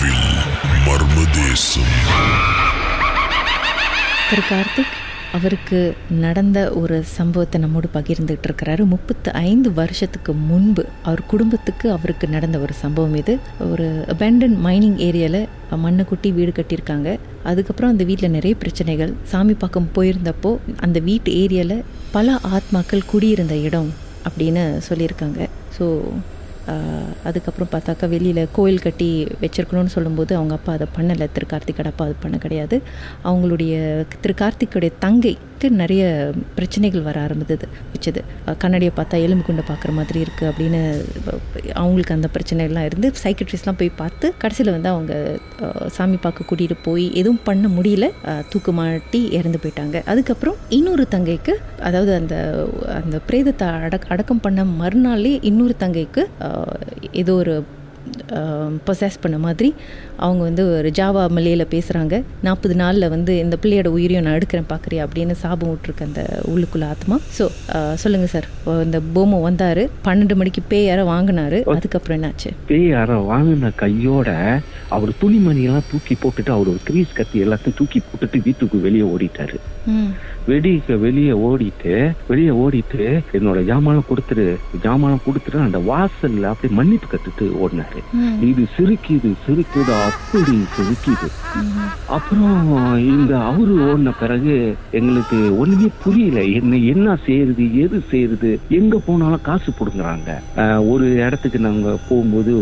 கனவில் மர்மதேசம். திரு கார்த்திக் அவருக்கு நடந்த ஒரு சம்பவத்தை நம்மோடு பகிர்ந்துகிட்டு இருக்கிறாரு. முப்பத்து ஐந்து வருஷத்துக்கு முன்பு அவர் குடும்பத்துக்கு அவருக்கு நடந்த ஒரு சம்பவம் இது. ஒரு அபேண்டன் மைனிங் ஏரியாவில் மண்ணை குட்டி வீடு கட்டியிருக்காங்க. அதுக்கப்புறம் அந்த வீட்டில் நிறைய பிரச்சனைகள். சாமி பக்கம் போயிருந்தப்போ அந்த வீட்டு ஏரியாவில் பல ஆத்மாக்கள் குடியிருந்த இடம் அப்படின்னு சொல்லியிருக்காங்க. ஸோ அதுக்கப்புறம் பார்த்தாக்கா வெளியில் கோயில் கட்டி வச்சிருக்கணும்னு சொல்லும்போது அவங்க அப்பா அதை பண்ணலை. திரு கார்த்திகோட அப்பா அது பண்ண கிடையாது. அவங்களுடைய திரு கார்த்திக்குடைய தங்கைக்கு நிறைய பிரச்சனைகள் வர ஆரம்பித்தது வச்சது. கண்ணாடியை பார்த்தா எலும்பு குண்டை பார்க்குற மாதிரி இருக்குது அப்படின்னு அவங்களுக்கு அந்த பிரச்சனைகள்லாம் இருந்து சைக்கட்ரிஸ்ட்லாம் போய் பார்த்து கடைசியில் வந்து அவங்க சாமி பார்க்க கூட்டிகிட்டு போய் எதுவும் பண்ண முடியல. தூக்கு மாட்டி இறந்து போயிட்டாங்க. அதுக்கப்புறம் இன்னொரு தங்கைக்கு அதாவது அந்த அந்த பிரேதத்தை அடக் அடக்கம் பண்ண மறுநாளே இன்னொரு தங்கைக்கு ஏதோ ஒரு பொசஸ் பண்ண மாதிரி அவங்க வந்து ஒரு ஜாவா மலையில் பேசுகிறாங்க நாற்பது நாளில் வந்து இந்த பிள்ளையோட உயிரையும் நான் எடுக்கிறேன் பார்க்குறியா அப்படின்னு சாபம் விட்டுருக்கு அந்த உள்ளுக்குள்ள ஆத்மா. ஸோ சொல்லுங்கள் சார் இந்த போமோ வந்தார். பன்னெண்டு மணிக்கு பேய் யாரோ வாங்கினாரு. அதுக்கப்புறம் என்னாச்சு? பேய் அற வாங்கின கையோட அவர் துணிமணியெல்லாம் தூக்கி போட்டுட்டு அவர் ஒரு கிரீஸ் கத்தி எல்லாத்தையும் தூக்கி போட்டுட்டு வீட்டுக்கு வெளியே ஓடிட்டாரு. வெடிக்க வெளியே ஓடிட்டு வெளியே ஓடிட்டு என்னோட ஜாமானம் கொடுத்துரு ஜாமானம் கொடுத்துட்டு அந்த வாசல்ல அப்படியே மன்னிப்பு கத்துட்டு ஓடினாரு. இது சிரிக்குது சிரிக்குது அப்படி சிரிக்குது. அப்புறம் இந்த அவரு ஓடின பிறகு எங்களுக்கு ஒண்ணுமே புரியல. என்ன என்ன செய்யறது எது செய்யறது எங்க போனாலும் காசு புடுங்குறாங்க. ஒரு இடத்துக்கு நாங்க போகும்போது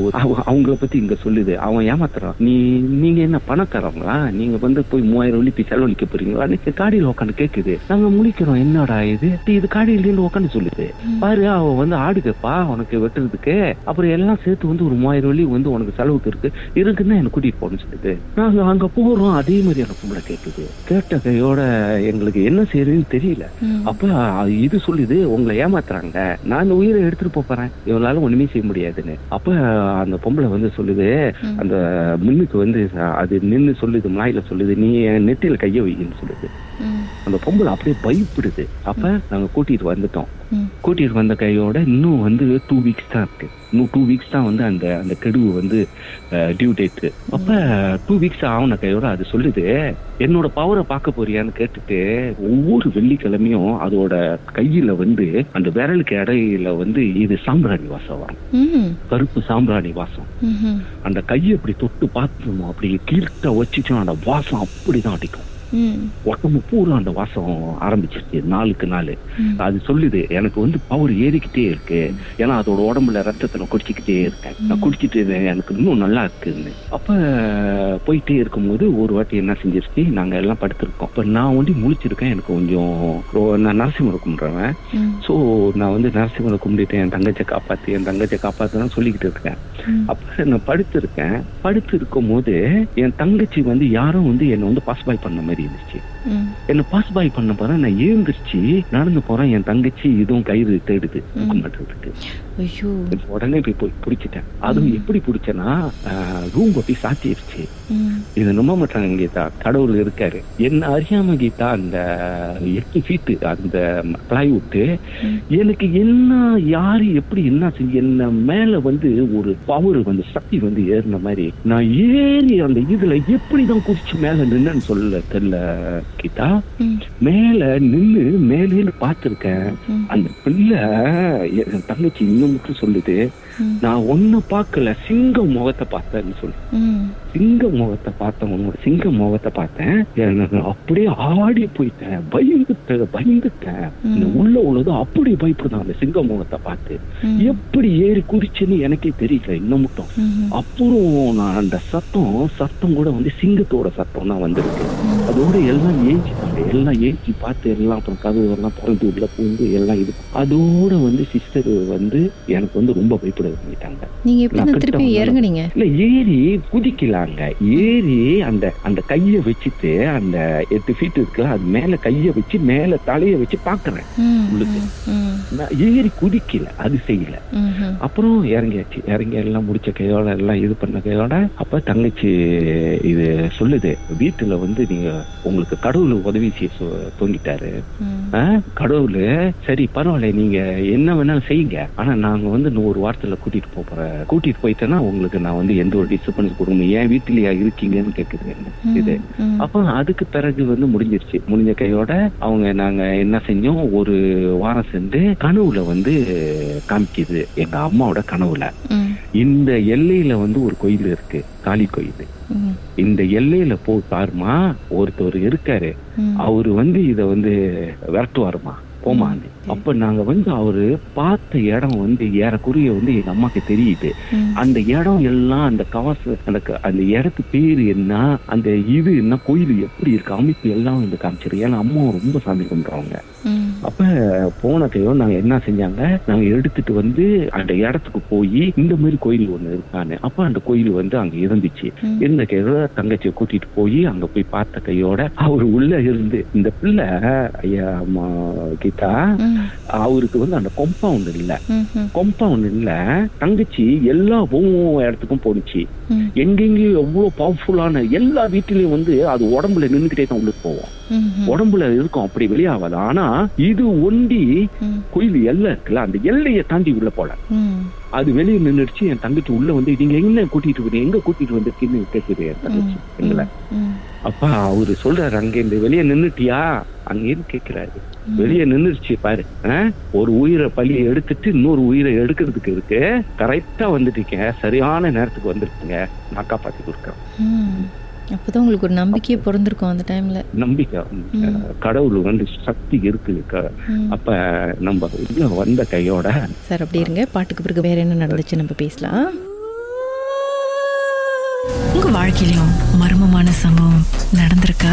அவங்கள பத்தி இங்க சொல்லுது. அவன் ஏமாத்துறான். நீ நீங்க என்ன பணக்காரங்களா நீங்க வந்து போய் மூவாயிரம் வெள்ளி செலவழிக்க போறீங்களா? அன்னைக்கு காடியில உட்காந்து கேக்குது. நாங்க முழிக்கிறோம் என்னடா இது? இது காடியில உட்காந்து சொல்லுது. பாரு அவ வந்து ஆடு கேப்பா உனக்கு வெட்டுறதுக்கு. அப்புறம் எல்லாம் சேர்த்து வந்து ஒரு மூவாயிரம் வெள்ளி வந்து உனக்கு செலவுக்கு இருக்கு. இருக்குன்னா என்ன கூட்டிட்டு போகணும்னு சொல்லுது. நாங்க அங்க போறோம். அதே மாதிரி எனக்கு பொம்பளை கேக்குது. கேட்ட கையோட எங்களுக்கு என்ன செய்யறதுன்னு தெரியல. அப்ப இது சொல்லுது உங்களை ஏமாத்துறாங்க. நான் இந்த உயிரை எடுத்துட்டு போறேன். இவனால ஒண்ணுமே செய்ய முடியாதுன்னு. அப்ப அந்த பொம்பளை வந்து சொல்லுது. அந்த மின்னுக்கு வந்து அது நின்னு சொல்லுது மலாயில சொல்லுது நீ என் நெத்தியில கைய வைன்னு சொல்லுது. அந்த பொம்பளை அப்படியே பயப்படுது. அப்ப நாங்க கூட்டிட்டு வந்துட்டோம். கூட்டிட்டு வந்த கையோட இன்னும் வந்து டூ வீக்ஸ் தான் இருக்கு. இன்னும் டூ வீக்ஸ் தான் வந்து அந்த அந்த கெடுவு வந்து டியூ டேட் அப்ப டூ வீக்ஸ் ஆகுன கையோட அது சொல்லுது என்னோட பவரை பார்க்க போறியான்னு கேட்டுட்டு ஒவ்வொரு வெள்ளிக்கிழமையும் அதோட கையில வந்து அந்த விரலுக்கு இடையில வந்து இது சாம்பிராணி வாசம் வரும். கருப்பு சாம்பிராணி வாசம். அந்த கையை அப்படி தொட்டு பார்த்துமோ அப்படி கீழ்த்த வச்சுச்சோம் அந்த வாசம் அப்படிதான் அடிக்கும். உடம்பு பூரா அந்த வாசம் ஆரம்பிச்சிருச்சு நாளுக்கு நாள். அது சொல்லுது எனக்கு வந்து பவர் ஏறிக்கிட்டே இருக்கு. ஏன்னா அதோட உடம்புல ரத்தத்தை நான் குடிச்சிக்கிட்டே இருக்கேன். நான் குடிச்சிட்டு எனக்கு இன்னும் நல்லா இருக்குன்னு. அப்ப போயிட்டே இருக்கும்போது ஒரு வாட்டி என்ன செஞ்சிருச்சு நாங்க எல்லாம் படுத்திருக்கோம். அப்ப நான் வந்து முழிச்சிருக்கேன் எனக்கு கொஞ்சம் நான் நரசிம்மரை கும்பிடுறேன் ஸோ நான் வந்து நரசிம்மரை கும்பிட்டுட்டு என் தங்கச்சை காப்பாத்து என் தங்கச்சை காப்பாத்து தான் சொல்லிக்கிட்டு இருக்கேன். அப்ப நான் படுத்திருக்கேன். படுத்து இருக்கும் போது என் தங்கச்சி வந்து யாரும் வந்து என்னை வந்து பாஸ் பாய் பண்ண மாதிரி இருந்துச்சு ம். என்ன பாஸ் பாய் பண்ண போறேன் நான் ஏந்திரிச்சு நடந்து போறேன் என் தங்கச்சி இதுவும் கயிறு தேடுது மாட்டுறதுக்கு. உடனே போய் போய் பிடிச்சிட்டேன். அதுவும் எப்படி பிடிச்சேன்னா ரூம் கொட்டி சாத்திடுச்சு இது நம்ப மாட்டாங்க கீதா கடவுள் இருக்காரு. என்ன அறியாம கீதா அந்த எட்டு ஃபீட்டு அந்த பிளைவுட்டு ம். எனக்கு என்ன யாரு எப்படி என்ன என்ன மேல வந்து ஒரு பவர் வந்து சக்தி வந்து ஏறின மாதிரி நான் ஏறி அந்த இதுல எப்படிதான் குதிச்சு மேல நின்னு சொல்ல தெரியல கீதா. மேல நின்னு மேலேன்னு பார்த்திருக்கேன். அந்த பிள்ளை என் தங்கச்சி இன்னும் மட்டும் சொல்லுது. நான் ஒன்ன பார்க்கல சிங்க முகத்தை பார்த்தேன்னு சொல்லு. சிங்க முகத்தை பார்த்தேன் உன்னோட சிங்க முகத்தை பார்த்தேன். அப்படியே ஆடி போயிட்டேன். பயந்துட்டேன் பயந்துட்டேன் உள்ள உள்ளது அப்படி பயப்படுதான் அந்த சிங்க முகத்தை பார்த்து. எப்படி ஏறி குதிச்சுன்னு எனக்கே தெரியல இன்னும் மட்டும். அப்புறம் நான் அந்த சத்தம் சத்தம் கூட வந்து சிங்கத்தோட சத்தம் தான் வந்திருக்கு. அதோட எல்லாம் ஏஞ்சிட்டாங்க. எல்லாம் ஏஞ்சி பார்த்து எல்லாம் அப்புறம் கதவு எல்லாம் திறந்து உள்ள பூந்து எல்லாம் இது. அதோட வந்து சிஸ்டர் வந்து எனக்கு வந்து ரொம்ப பயப்பட பண்ணிட்டாங்க நீங்க எப்படி இறங்குனீங்க? இல்ல ஏறி குதிக்கலாங்க. ஏறி அந்த அந்த கைய வச்சுட்டு அந்த எட்டு ஃபீட் இருக்குல்ல அது மேல கைய வச்சு மேல மேல தலைய வச்சு பாக்குறேன் உள்ளுக்கு. நான் ஏறி குதிக்கல அது செய்யல. அப்புறம் இறங்கியாச்சு. இறங்கி எல்லாம் முடிச்ச கையோட எல்லாம் இது பண்ண கையோட அப்ப தங்கச்சி இது சொல்லுது வீட்டுல வந்து நீங்க உங்களுக்கு கடவுள் உதவி செய்ய தூங்கிட்டாரு. கடவுள் சரி பரவாயில்ல நீங்க என்ன வேணாலும் செய்யுங்க. ஆனா நாங்க வந்து நூறு வாரத்துல கூட்டிட்டு போறேன். கூட்டிட்டு போயிட்டேன்னா உங்களுக்கு நான் வந்து எந்த ஒரு டிஸ்டர்பன்ஸ் கொடுக்கணும். ஏன் வீட்டுலயா இருக்கீங்கன்னு கேக்குது. இது. அப்ப அதுக்கு பிறகு வந்து முடிஞ்சிருச்சு. முடிஞ்ச கையோட அவங்க நாங்க என்ன செஞ்சோம்? ஒரு வாரம் சென்று கனவுல வந்து காமிக்குது. எங்க அம்மாவோட கனவுல. இந்த எல்லையில வந்து ஒரு கோயில் இருக்கு. காளி கோயில். இந்த எல்லையில போய் பாருமா ஒருத்தர் இருக்காரு. அவரு வந்து இத வந்து விரட்டுவாருமா போமான்னு அப்ப நாங்க வந்து அவரு பார்த்த இடம் வந்து ஏறக்குறைய வந்து எங்க அம்மாக்கு தெரியுது. அந்த இடம் எல்லாம் அந்த கவச அந்த அந்த இடத்து பேரு என்ன அந்த இது என்ன கோயில் எப்படி இருக்கு அமைப்பு எல்லாம் வந்து காமிச்சிரு ஏன்னா அம்மா ரொம்ப சாமி கும்பிடுறவங்க. அப்ப போன கையோ நாங்க என்ன செஞ்சாங்க நாங்க எடுத்துட்டு வந்து அந்த இடத்துக்கு போய் இந்த மாதிரி கோயில் ஒண்ணு இருக்கான்னு அப்ப அந்த கோயில் வந்து அங்க இருந்துச்சு. இருந்த கையோட தங்கச்சியை கூட்டிட்டு போய் அங்க போய் பார்த்த கையோட அவர் உள்ள இருந்து இந்த பிள்ளை ஐயா அம்மா கீதா. அவருக்கு வந்து அந்த கொம்பவுண்ட் இல்ல ம், ம். கொம்பவுண்ட் இல்ல தங்கச்சி எல்லா இடத்துக்கும் போணுச்சு ம். எங்கெங்கயும் எவ்வளவு பவர்ஃபுல்லான எல்லா வீட்டிலயும் வந்து அது உடம்புல நின்னுக்கிட்டே தான் உள்ள போவோம். உடம்புல இருக்கும் அப்படி வெளியாகாது ஆனா இது ஒண்டி. கோயில் எல்லை இருக்குல்ல அந்த எல்லையை தாண்டி உள்ள போல. அது வெளியே நின்னுடுச்சு என் தங்கச்சி உள்ள வந்து நீங்க எங்க கூட்டிட்டு வரீங்க எங்க கூட்டிட்டு வந்திருக்கீன்னு கேக்குது என் தங்கச்சி எங்களை. அப்பா அவரு சொல்றாரு அங்க இந்த வெளியே நின்னுட்டியா? அங்கேன்னு கேக்குறாரு. வெளியே நின்னுருச்சு பாரு? ஒரு உயிரை பழியை எடுத்துட்டு இன்னொரு உயிரை எடுக்கிறதுக்கு இருக்கு. கரெக்டா வந்துட்டீங்க. சரியான நேரத்துக்கு வந்திருக்கீங்க. நான் காப்பாத்தி கொடுக்குறேன். அப்பதான் உங்களுக்கு ஒரு நம்பிக்கையே பிறந்திருக்கும் அந்த டைம்ல. நம்பிக்கை. கடவுள் வந்து சக்தி இருக்கு. அப்ப நம்ம வந்த கையோட சார் அப்படி இருங்க. பாட்டுக்கு பிறகு வேற என்ன நடந்துச்சு நம்ம பேசலாம். வாழ்க்கையிலும் மர்மமான சம்பவம் நடந்திருக்கா?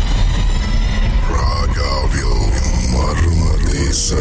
Impagável, marmadeza,